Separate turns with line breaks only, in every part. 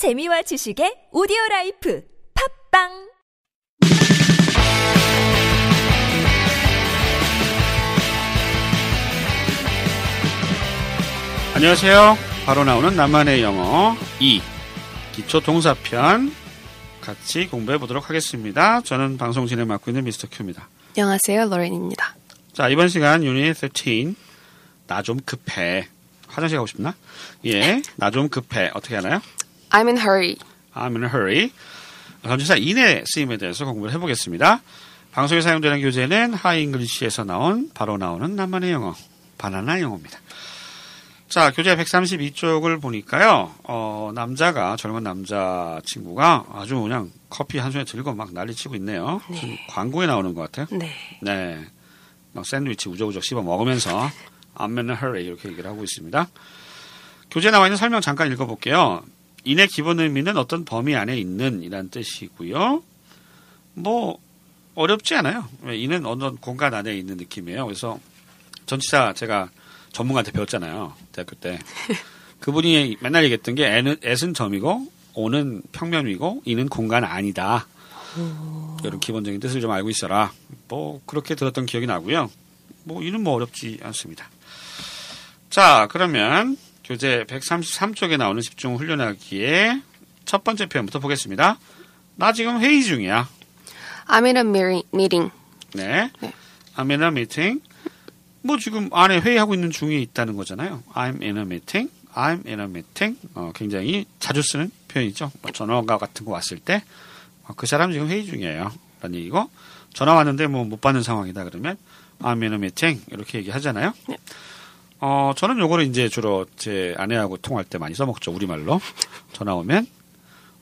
재미와 지식의 오디오 라이프 팟빵
안녕하세요. 바로 나오는 나만의 영어 2 기초 동사편 같이 공부해 보도록 하겠습니다. 저는 방송 진행 맡고 있는 미스터 큐입니다.
안녕하세요, 로렌입니다.
자, 이번 시간 유닛 13. 나 좀 급해. 화장실 가고 싶나? 예. 나 좀 급해. 어떻게 하나요?
I'm in hurry.
I'm in a hurry. 전치사 in의 쓰임에 대해서 공부를 해보겠습니다. 방송에 사용되는 교재는 하이잉글리시에서 나온 바로 나오는 나만의 영어 바나나 영어입니다. 자, 교재 132쪽을 보니까요. 어, 남자가 젊은 남자 친구가 아주 그냥 커피 한 손에 들고 막 난리치고 있네요.
네.
광고에 나오는 것 같아요.
네.
네. 막 샌드위치 우적우적 씹어 먹으면서 I'm in a hurry 이렇게 얘기를 하고 있습니다. 교재에 나와 있는 설명 잠깐 읽어볼게요. 인의 기본 의미는 어떤 범위 안에 있는 이란 뜻이고요. 뭐 어렵지 않아요. 인은 어떤 공간 안에 있는 느낌이에요. 그래서 전치사 제가 전문가한테 배웠잖아요. 대학교 때. 그분이 맨날 얘기했던 게 애는, 애는 점이고 오는 평면이고 이는 공간 아니다. 이런 기본적인 뜻을 좀 알고 있어라. 뭐 그렇게 들었던 기억이 나고요. 뭐 이는 뭐 어렵지 않습니다. 자 그러면 교재 133쪽에 나오는 집중 훈련하기에 첫 번째 표현부터 보겠습니다. 나 지금 회의 중이야.
I'm in a meeting.
네.
네.
I'm in a meeting. 뭐 지금 안에 회의하고 있는 중에 있다는 거잖아요. I'm in a meeting. I'm in a meeting. 어, 굉장히 자주 쓰는 표현이죠. 뭐 전화가 같은 거 왔을 때, 어, 그 사람 지금 회의 중이에요. 라는 얘기고, 전화 왔는데 뭐 못 받는 상황이다 그러면, I'm in a meeting. 이렇게 얘기하잖아요.
네.
어, 저는 요거를 이제 주로 제 아내하고 통화할 때 많이 써먹죠. 우리말로. 전화 오면,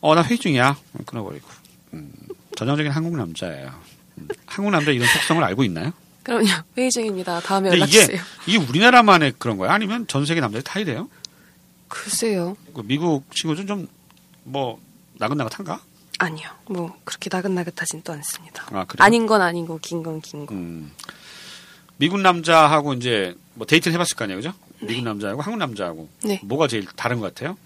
어, 나 회의 중이야. 끊어버리고. 음, 전형적인 한국 남자예요. 음, 한국 남자 이런 속성을 알고 있나요?
그럼요. 회의 중입니다. 다음에
근데
연락
이게
주세요.
이게 우리나라만의 그런 거야? 아니면 전 세계 남자들이 다 이래요?
글쎄요.
그 미국 친구들 좀뭐 나긋나긋한가?
아니요. 뭐 그렇게 나긋나긋하진 또 않습니다.
아 그래요?
아닌 건 아니고 긴 건 긴 거.
음, 미국 남자하고 이제 뭐 데이트를 해봤을 거 아니에요, 그죠? 미국 남자하고 한국 남자하고
네.
뭐가 제일 다른 것 같아요?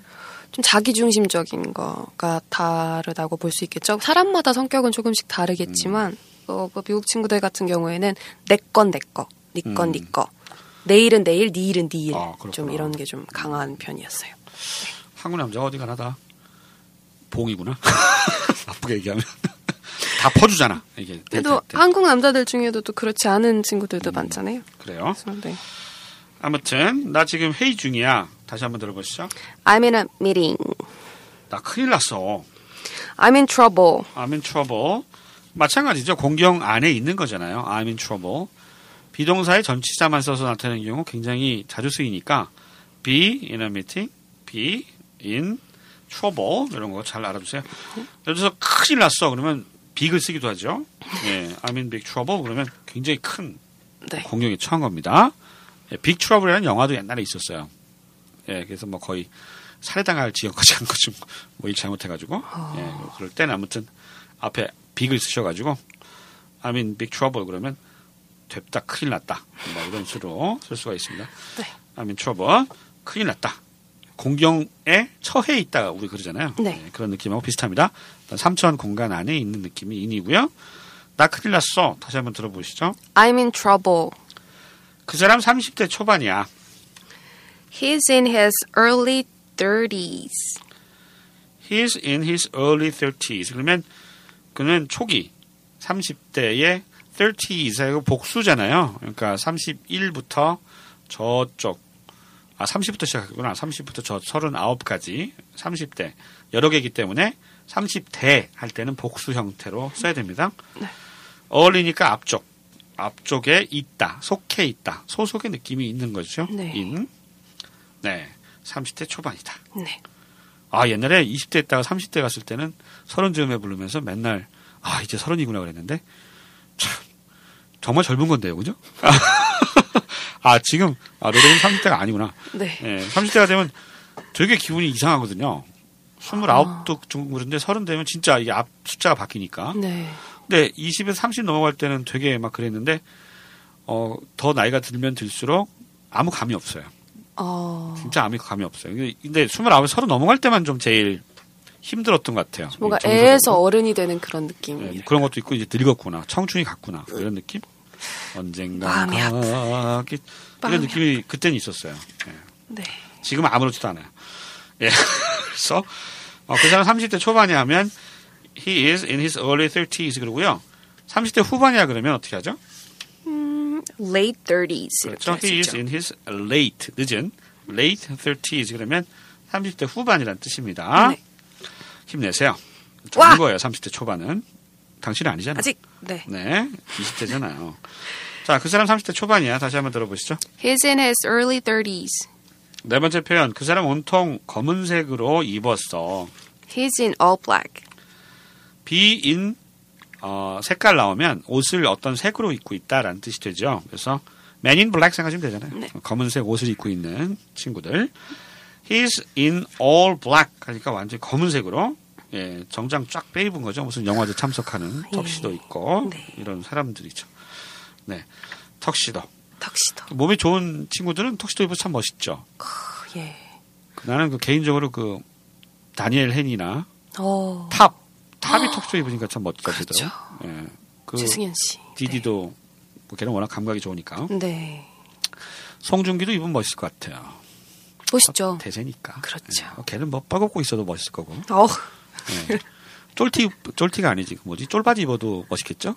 좀 자기 중심적인 거가 다르다고 볼 수 있겠죠. 사람마다 성격은 조금씩 다르겠지만 어, 뭐 미국 친구들 같은 경우에는 내 건 내 거, 네건
음.
네 거. 내일은 내일, 네 일은 네 일.
아.
좀 이런 게 좀 강한 편이었어요.
한국 남자가 어디 가나 다 봉이구나. 나쁘게 얘기하면 다 퍼주잖아. 이게
그래도
할 때.
한국 남자들 중에도 또 그렇지 않은 친구들도 많잖아요.
그래요.
그래서 네.
아무튼 나 지금 회의 중이야. 다시 한번 들어보시죠.
I'm in a meeting.
나 큰일 났어.
I'm in trouble.
I'm in trouble. 마찬가지죠. 공경 안에 있는 거잖아요. I'm in trouble. 비동사의 전치사만 써서 나타내는 경우 굉장히 자주 쓰이니까 be in a meeting, be in trouble 이런 거 잘 알아두세요. 예를 들어서 큰일 났어 그러면 big을 쓰기도 하죠. 예, I'm in big trouble 그러면 굉장히 큰
네.
공경에 처한 겁니다. 예, 빅 트러블이라는 영화도 옛날에 있었어요. 예, 그래서 뭐 거의 살해당할 지경까지 한 거죠. 뭐일 잘못해가지고. 예, 그럴 때는 아무튼 앞에 빅을 쓰셔가지고 I'm in big trouble 그러면 됐다, 큰일 났다. 뭐 이런 수로 쓸 수가 있습니다.
네.
I'm in trouble, 큰일 났다. 공경에 처해 있다 우리 그러잖아요.
네.
예, 그런 느낌하고 비슷합니다. 삼천 공간 안에 있는 느낌이 인이고요. 나 큰일 났어. 다시 한번 들어보시죠.
I'm in trouble.
그 사람 30대 초반이야.
He's in his early 30s.
He's in his early 30s. 그러면 그는 초기 30대의 30s하고 복수잖아요. 그러니까 31부터 저쪽 아 30부터 시작했구나. 30부터 저 39까지 30대 여러 개이기 때문에 30대 할 때는 복수 형태로 써야 됩니다.
네.
early니까 앞쪽 앞쪽에 있다, 속해 있다, 소속의 느낌이 있는 거죠.
네.
in 네 30대 초반이다.
네.
아 옛날에 20대 있다가 30대 갔을 때는 서른 즈음에 부르면서 맨날 아 이제 서른이구나 그랬는데 참 정말 젊은 건데요, 그죠? 아 지금 아 노래는 30대가 아니구나.
네.
예, 30대가 되면 되게 기분이 이상하거든요. 29도 좀 그런데 서른 되면 진짜 이게 앞 숫자가 바뀌니까.
네.
근데 20에서 30 넘어갈 때는 되게 막 그랬는데 어 더 나이가 들면 들수록 아무 감이 없어요.
어.
진짜 아무 감이 없어요. 근데, 근데 29, 30 넘어갈 때만 좀 제일 힘들었던 것 같아요.
뭔가
정서적으로.
애에서 어른이 되는 그런
네,
느낌이에요.
뭐 그런 것도 있고 이제 늙었구나, 청춘이 갔구나 뭐 이런 느낌. 언젠가
마음이
이런 느낌이 그때는 있었어요. 예.
네.
지금은 아무렇지도 않아요. 예. 그래서 어, 그 사람 30대 초반이 하면 he is in his early 30s 그러고요. 30대 후반이야 그러면 어떻게 하죠?
late 30s 이렇게
그렇죠. He is in his late 늦은 late 30s 그러면 30대 후반이라는 뜻입니다.
네.
힘내세요.
와!
좋은 거예요. 30대 초반은 당신은 아니잖아요.
아직 네.
네, 20대잖아요. 자, 그 사람 30대 초반이야. 다시 한번 들어보시죠.
He's in his early 30s.
네 번째 표현. 그 사람 온통 검은색으로 입었어.
He's in all black.
비인 어, 색깔 나오면 옷을 어떤 색으로 입고 있다라는 뜻이 되죠. 그래서 Man in Black 생각하시면 되잖아요.
네.
검은색 옷을 입고 있는 친구들. He's in all black 하니까 완전히 검은색으로 예, 정장 쫙 빼입은 거죠. 무슨 영화제 참석하는 턱시도 있고
네.
이런 사람들이죠. 네, 턱시도.
턱시도.
몸이 좋은 친구들은 턱시도 입어서 참 멋있죠.
예.
나는 그 개인적으로 그 다니엘 헨이나
어.
탑 탑이 턱시도 입으니까 참 멋지더라고요. 예. 그
최승현 씨.
지디도 뭐 걔는 워낙 감각이 좋으니까
네. 네.
송중기도 입으면 멋있을 것 같아요.
멋있죠.
대세니까.
그렇죠.
예. 걔는 뭐 벌거벗고 있어도 멋있을 거고.
어.
예. 쫄티 쫄티가 아니지. 그 뭐지? 쫄바지 입어도 멋있겠죠?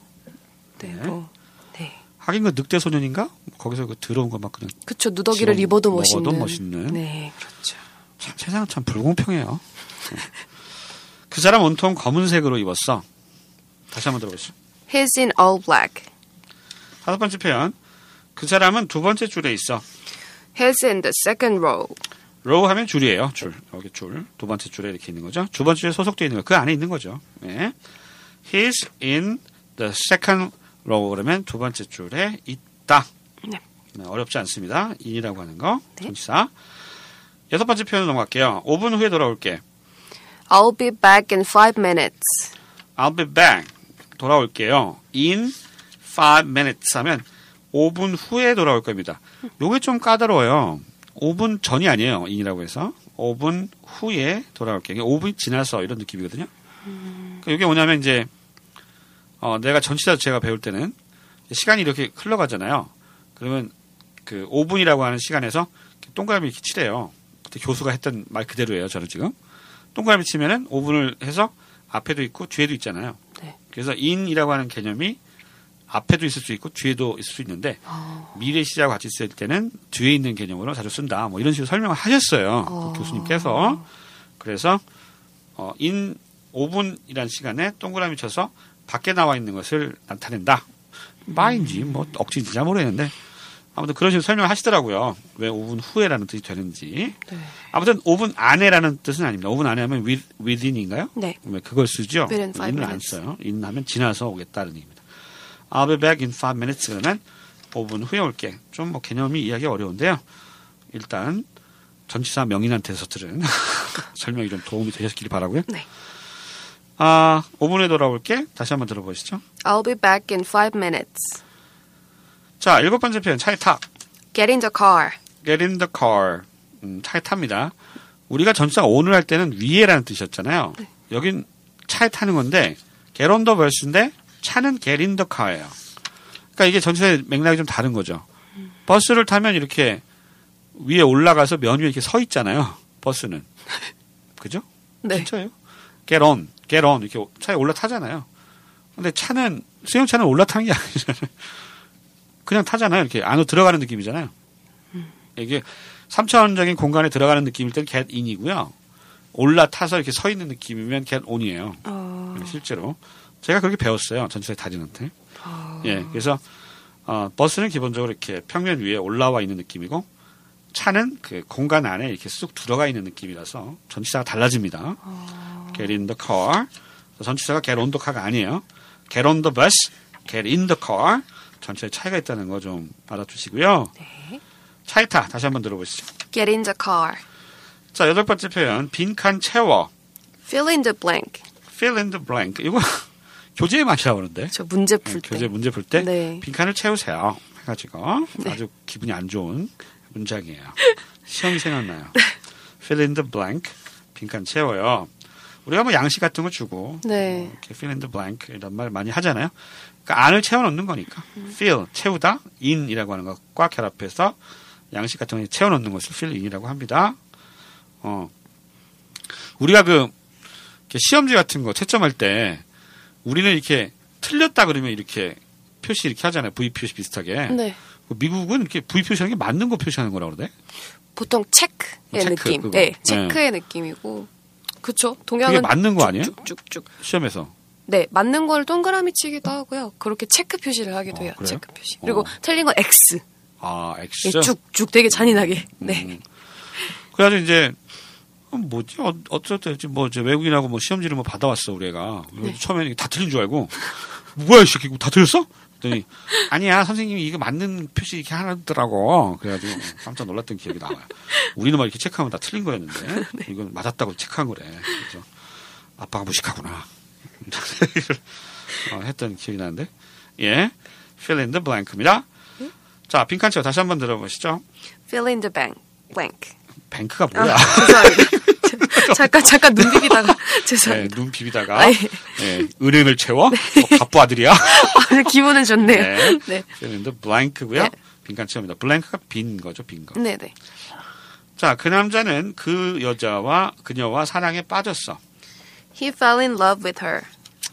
네.
네.
뭐. 네.
하긴 그 늑대 소년인가? 거기서 그 더러운 거 막 그냥
그쵸. 누더기를 입어도
먹어도
멋있는.
멋있는.
네. 그렇죠.
참, 세상은 참 불공평해요. 예. 그 사람 온통 검은색으로 입었어. 다시 한번 들어보시죠.
He's in all black.
다섯 번째 표현. 그 사람은 두 번째 줄에 있어.
He's in the second row.
Row 하면 줄이에요. 줄. 여기 줄. 두 번째 줄에 이렇게 있는 거죠. 두 번째 줄에 소속되어 있는 거. 그 안에 있는 거죠. 예. He's in the second row. 그러면 두 번째 줄에 있다.
네.
네, 어렵지 않습니다. in이라고 하는 거.
네.
전치사. 여섯 번째 표현 넘어갈게요. 5분 후에 돌아올게.
I'll be back in five minutes.
I'll be back. 돌아올게요. In five minutes 하면 5분 후에 돌아올 겁니다. 요게 좀 까다로워요. 5분 전이 아니에요. in이라고 해서. 5분 후에 돌아올게요. 5분이 지나서 이런 느낌이거든요. 그러니까 이게 뭐냐면 이제 어, 내가 전치사 제가 배울 때는 시간이 이렇게 흘러가잖아요. 그러면 그 5분이라고 하는 시간에서 동그라미 이렇게 칠해요. 그때 교수가 했던 말 그대로예요. 저는 지금 동그라미 치면은 5분을 해서 앞에도 있고 뒤에도 있잖아요.
네.
그래서 in이라고 하는 개념이 앞에도 있을 수 있고 뒤에도 있을 수 있는데
어.
미래 시제하고 같이 쓸 때는 뒤에 있는 개념으로 자주 쓴다. 뭐 이런 식으로 설명을 하셨어요.
어.
그 교수님께서. 그래서 어, in 5분이라는 시간에 동그라미 쳐서 밖에 나와 있는 것을 나타낸다. 마인지 뭐 억지인지 잘 모르겠는데 아무튼 그런 식으로 설명을 하시더라고요. 왜 5분 후에라는 뜻이 되는지.
네.
아무튼 5분 안에라는 뜻은 아닙니다. 5분 안에 하면 with, within인가요?
네.
왜 그걸 쓰죠? In을 안. 써요. in 하면 지나서 오겠다는 얘기입니다. I'll be back in five minutes 그러면 5분 후에 올게. 좀 뭐 개념이 이해하기 어려운데요. 일단 전치사 명인한테서 들은 설명이 좀 도움이 되셨길 바라고요.
네.
아, 5분 후에 돌아올게. 다시 한번 들어보시죠.
I'll be back in five minutes.
자, 일곱 번째 표현 차에 타.
Get in the car.
Get in the car. 음, 차에 탑니다. 우리가 전치사가 오늘 할 때는 위에라는 뜻이었잖아요. 여긴 차에 타는 건데 get on the bus인데 차는 get in the car예요. 그러니까 이게 전치사의 맥락이 좀 다른 거죠. 버스를 타면 이렇게 위에 올라가서 면 위에 이렇게 서 있잖아요. 버스는. 그죠?
네.
진짜예요. get on, get on 이렇게 차에 올라타잖아요. 근데 차는 수영차는 올라타는 게 아니잖아요. 그냥 타잖아요. 이렇게 안으로 들어가는 느낌이잖아요. 이게 3차원적인 공간에 들어가는 느낌일 때는 get in이고요. 올라타서 이렇게 서 있는 느낌이면 get on이에요.
어.
실제로 제가 그렇게 배웠어요. 전체의 다진한테.
어.
예, 그래서 어, 버스는 기본적으로 이렇게 평면 위에 올라와 있는 느낌이고 차는 그 공간 안에 이렇게 쑥 들어가 있는 느낌이라서 전치사가 달라집니다. Get in the car. 전치사가 get on the car가 아니에요. Get on the bus, get in the car. 전체에 차이가 있다는 거 좀 알아두시고요.
네.
차에 타 다시 한번 들어보시죠.
Get in the car.
자 여덟 번째 표현 빈칸 채워.
Fill in the blank.
Fill in the blank. 이거 교재에 많이 나오는데.
저 문제 풀 때.
교재 문제 풀 때
네.
빈칸을 채우세요. 해가지고 아주 기분이 안 좋은 문장이에요. 시험이 생각나요. Fill in the blank. 빈칸 채워요. 우리가 뭐 양식 같은 거 주고
네.
이렇게 fill in the blank 이런 말 많이 하잖아요. 그러니까 안을 채워놓는 거니까 fill 채우다 in이라고 하는 것과 결합해서 양식 같은 거 채워놓는 것을 fill in이라고 합니다. 어 우리가 그 시험지 같은 거 채점할 때 우리는 이렇게 틀렸다 그러면 이렇게 표시 이렇게 하잖아요. V 표시 비슷하게.
네.
그 미국은 이렇게 V 표시하는 게 맞는 거 표시하는 거라 그러대.
보통 체크의
체크,
느낌.
그거.
네, 체크의 느낌이고. 그쵸.
그게
동양은
맞는 거 아니에요?
쭉쭉쭉.
시험에서.
네, 맞는 걸 동그라미 치기도 하고요. 그렇게 체크 표시를 하기도
어,
해요.
그래요?
체크 표시. 그리고
어.
틀린 건 X.
아,
예,
X.
쭉쭉 되게 잔인하게. 네.
음. 그래가지고 이제 어, 뭐지 어, 어쩌지 뭐 외국인하고 뭐 시험지를 뭐 받아왔어 우리 애가
네.
처음에 다 틀린 줄 알고 뭐야 이 새끼 다 틀렸어? 그랬더니 아니야 선생님이 이거 맞는 표시 이렇게 하더라고 그래가지고 깜짝 놀랐던 기억이 나와요 우리는 막 이렇게 체크하면 다 틀린 거였는데
네.
이건 맞았다고 체크한 거래 그래서 아빠가 무식하구나 어, 했던 기억이 나는데 예 fill in the blank입니다 자 빈칸치어 다시 한번 들어보시죠
fill in the blank. blank.
뱅크가 뭐야
아, 죄송합니다. 잠깐 잠깐 눈 비비다가
네,
죄송합니다.
눈 비비다가
아, 예.
네, 은행을 채워 어, 갑부 아들이야.
오늘 기분은 좋네요.
네.
네.
그런데 블랭크고요.
네.
빈칸 채웁니다. 블랭크가 빈 거죠, 빈 거.
네, 네.
자, 그 남자는 그 여자와 그녀와 사랑에 빠졌어.
He fell in love with her.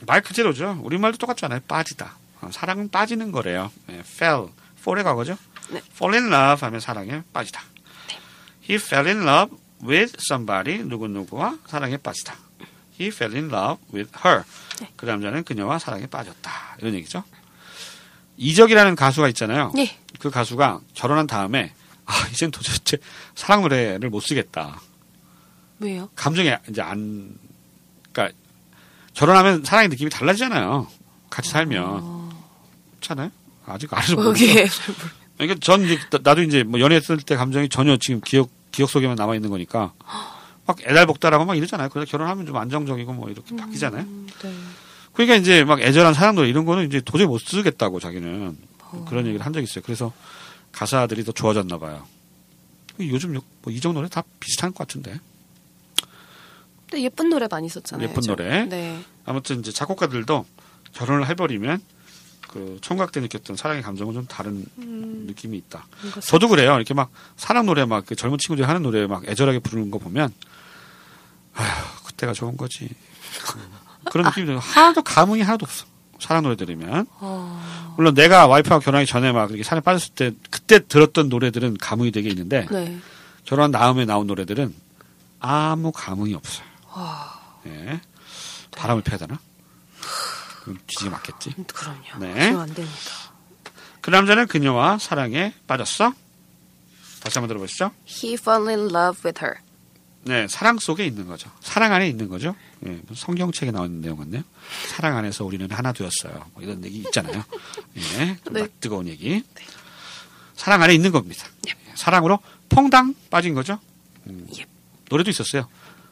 말 그대로죠. 우리 말도 똑같잖아요. 빠지다. 어, 사랑은 빠지는 거래요. 네, fell, fall의 과거죠.
네.
fall in love 하면 사랑에 빠지다. He fell in love with somebody 누구누구와 사랑에 빠지다. He fell in love with her. 그 남자는 그녀와 사랑에 빠졌다. 이런 얘기죠. 이적이라는 가수가 있잖아요.
예.
그 가수가 결혼한 다음에 아, 이젠 도대체 사랑 노래를 못 쓰겠다.
왜요?
감정이 이제 안, 그러니까 결혼하면 사랑의 느낌이 달라지잖아요. 같이 살면. 그렇잖아요. 아직 알아서.
거기에
그러니까 전 이제 나- 나도 이제 뭐 연애했을 때 감정이 전혀 지금 기억 기억 속에만 남아 있는 거니까 막 애달복달하고 막 이러잖아요. 그래서 결혼하면 좀 안정적이고 뭐 이렇게 바뀌잖아요.
네.
그러니까 이제 막 애절한 사랑도 이런 거는 이제 도저히 못 쓰겠다고 자기는 그런 얘기를 한 적이 있어요. 그래서 가사들이 더 좋아졌나 봐요. 요즘 뭐 이정 노래 다 비슷한 것 같은데.
근데 예쁜 노래 많이 썼잖아요.
예쁜
저.
노래.
네.
아무튼 이제 작곡가들도 결혼을 해버리면 그 청각 때 느꼈던 사랑의 감정은 좀 다른 느낌이 있다. 저도 그래요. 이렇게 막 사랑 노래 막 그 젊은 친구들이 하는 노래 막 애절하게 부르는 거 보면 아휴 그때가 좋은 거지. 그런 느낌이 들어요. 하나도 감흥이 하나도 없어. 사랑 노래 들으면
어,
물론 내가 와이프하고 결혼하기 전에 막 이렇게 산에 빠졌을 때 그때 들었던 노래들은 감흥이 되게 있는데
네.
결혼한 다음에 나온 노래들은 아무 감흥이 없어요.
와,
예. 바람을 피해야 되나? 그럼 뒤지게 맞겠지.
그럼요.
네.
그러면 안 됩니다.
그 남자는 그녀와 사랑에 빠졌어. 다시 한번 들어보시죠.
He fell in love with her.
네, 사랑 속에 있는 거죠. 사랑 안에 있는 거죠. 예, 성경책에 나오는 내용 같네요. 사랑 안에서 우리는 하나 되었어요. 뭐 이런 얘기 있잖아요. 예, 좀
네.
뜨거운 얘기. 사랑 안에 있는 겁니다. 예, 사랑으로 퐁당 빠진 거죠. 음,
예.
노래도 있었어요.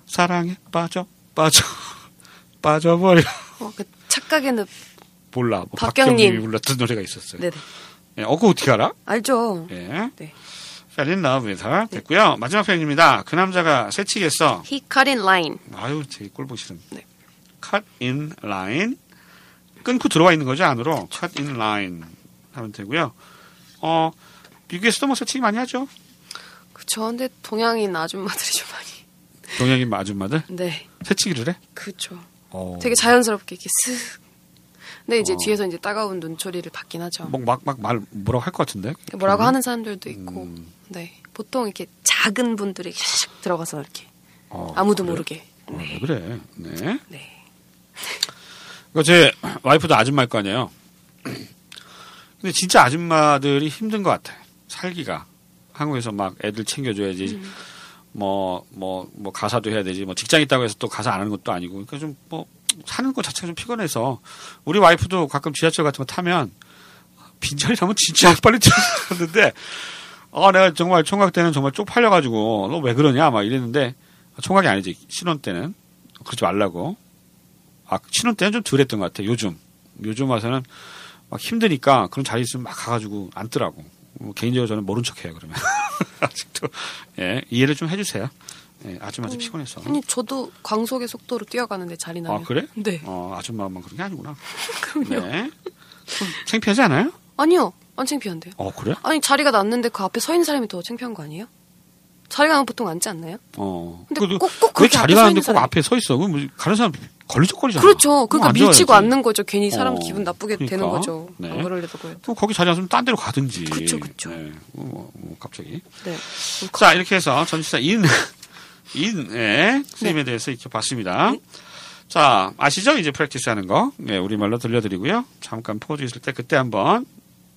사랑에 빠져 빠져 빠져버려.
어, 그 착각에는
몰라. 뭐
박경림.
박경림이 불렀던 노래가 있었어요.
네네.
예, 어, 그거 어떻게 알아?
알죠.
예.
네.
Fell in love with her. 됐고요. 마지막 표현입니다. 그 남자가 새치겠어.
He cut in line.
아유, 되게 꼴보기 싫은.
네.
cut in line. 끊고 들어와 있는 거죠, 안으로. cut in line 하면 되고요. 어, 미국에서도 뭐 새치기 많이 하죠.
그쵸. 근데 동양인 아줌마들이 좀 많이.
동양인 아줌마들.
네.
새치기를 해?
그쵸.
어.
되게 자연스럽게 이렇게 슥. 근데 이제
어.
뒤에서 이제 따가운 눈초리를 받긴 하죠.
뭐, 막, 막, 말, 뭐라고 할 것 같은데?
뭐라고 하는 사람들도 있고.
음.
네. 보통 이렇게 작은 분들이 샥 들어가서 이렇게
어,
아무도
그래요?
모르게. 네.
그래? 네.
네.
그제 와이프도 아줌마일 거 아니에요. 근데 진짜 아줌마들이 힘든 것 같아. 살기가. 한국에서 막 애들 챙겨줘야지. 뭐, 뭐, 뭐, 가사도 해야 되지. 뭐, 직장 있다고 해서 또 가사 안 하는 것도 아니고. 그러니까 좀, 뭐, 사는 것 자체가 좀 피곤해서. 우리 와이프도 가끔 지하철 같은 거 타면, 빈자리라면 진짜 빨리 들어갔는데, 아, 내가 정말 총각 때는 정말 쪽팔려가지고, 너 왜 그러냐? 막 이랬는데, 총각이 아니지. 신혼 때는. 그러지 말라고. 아, 신혼 때는 좀 덜 했던 것 같아, 요즘. 요즘 와서는 막 힘드니까 그런 자리 있으면 막 가가지고 앉더라고. 뭐 개인적으로 저는 모른 척 해요, 그러면. 아직도. 예, 이해를 좀 해주세요. 예, 아줌마들 피곤했어.
아니 저도 광속의 속도로 뛰어가는데 자리 나면.
아 그래?
네.
어 아줌마만 그런 게 아니구나.
그럼요.
네. 좀 창피하지 않아요?
아니요. 안 창피한데요.
어 그래?
아니 자리가 났는데 그 앞에 서 있는 사람이 더 창피한 거 아니에요? 자리가 나면 보통 앉지 않나요?
어.
근데
그래도
꼭-
꼭왜
그렇게 앞에
자리가
서
하는데
있는
꼭 앞에 서 있어? 그럼 뭐 가는 사람 걸리적거리잖아.
그렇죠. 그러니까
그럼
밀치고. 앉는 거죠. 괜히 사람
어,
기분 나쁘게 되는
그러니까.
거죠.
네.
안 그러려고 해요.
또 거기 자리 없으면 딴 데로 가든지.
그쵸, 그쵸.
네. 뭐, 뭐 갑자기.
네.
자 이렇게 해서 전치사 in in의 쓰임에
네.
대해서 익혀봤습니다. 자 아시죠? 이제 practice 하는 거. 네, 우리말로 들려드리고요. 잠깐 pause 있을 때 그때 한번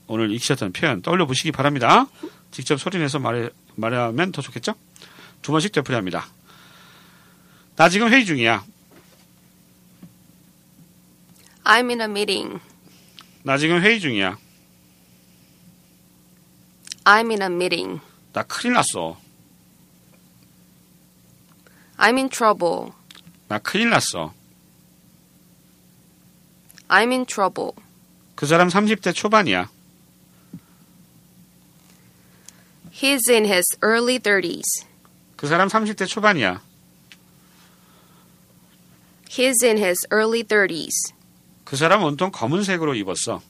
오늘 익히셨던 표현 떠올려 보시기 바랍니다. 직접 소리내서 말해 말하면 더 좋겠죠? 두 번씩 되풀이합니다. 나 지금 회의 중이야.
I'm in a meeting.
나 지금 회의 중이야.
I'm in a meeting.
나 큰일 났어.
I'm in trouble.
나 큰일 났어.
I'm in trouble.
그 사람 30대 초반이야.
He's in his early 30s.
그 사람 30대 초반이야.
He's in his early 30s.
그 사람 온통 검은색으로 입었어.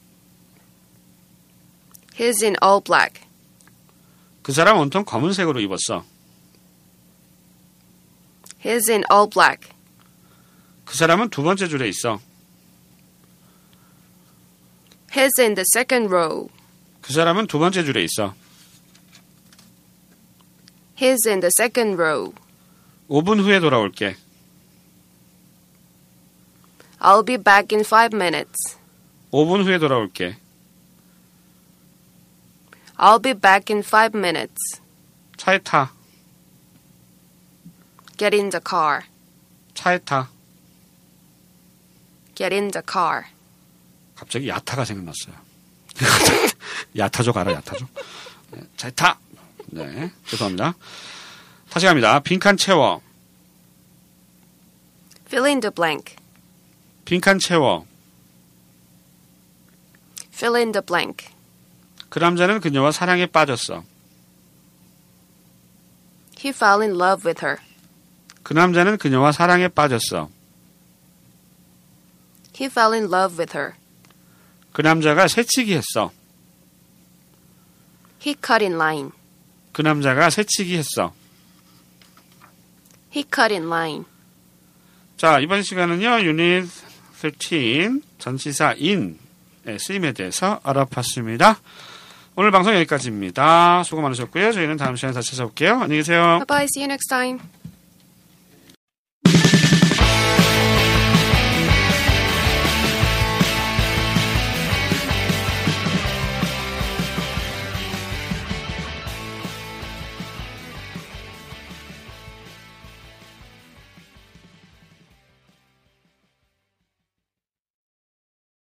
He's in all black.
그 사람 온통 검은색으로 입었어.
He's in all black.
그 사람은 두 번째 줄에 있어.
He's in the second row.
그 사람은 두 번째 줄에 있어.
He's in the second row.
5분 후에 돌아올게.
I'll be back in five minutes.
5분 후에 돌아올게.
I'll be back in five minutes.
차에 타.
Get in the car.
차에 타.
Get in the car.
갑자기 야타가 생각났어요. 야타족 알아, 야타족? 네, 차에 타. 네, 죄송합니다. 다시 갑니다. 빈칸 채워.
Fill in the blank.
빈칸 채워.
Fill in the blank.
그 남자는 그녀와 사랑에 빠졌어.
He fell in love with her.
그 남자는 그녀와 사랑에 빠졌어.
He fell in love with her.
그 남자가 새치기 했어.
He cut in line.
그 남자가 새치기 했어.
He cut in line.
자, 이번 시간은요, 유닛 13, 전치사 in의 쓰임에 대해서 알아봤습니다. 오늘 방송 여기까지입니다. 수고 많으셨고요. 저희는 다음 시간에 다시 찾아올게요. 안녕히 계세요.
Bye bye. See you next time.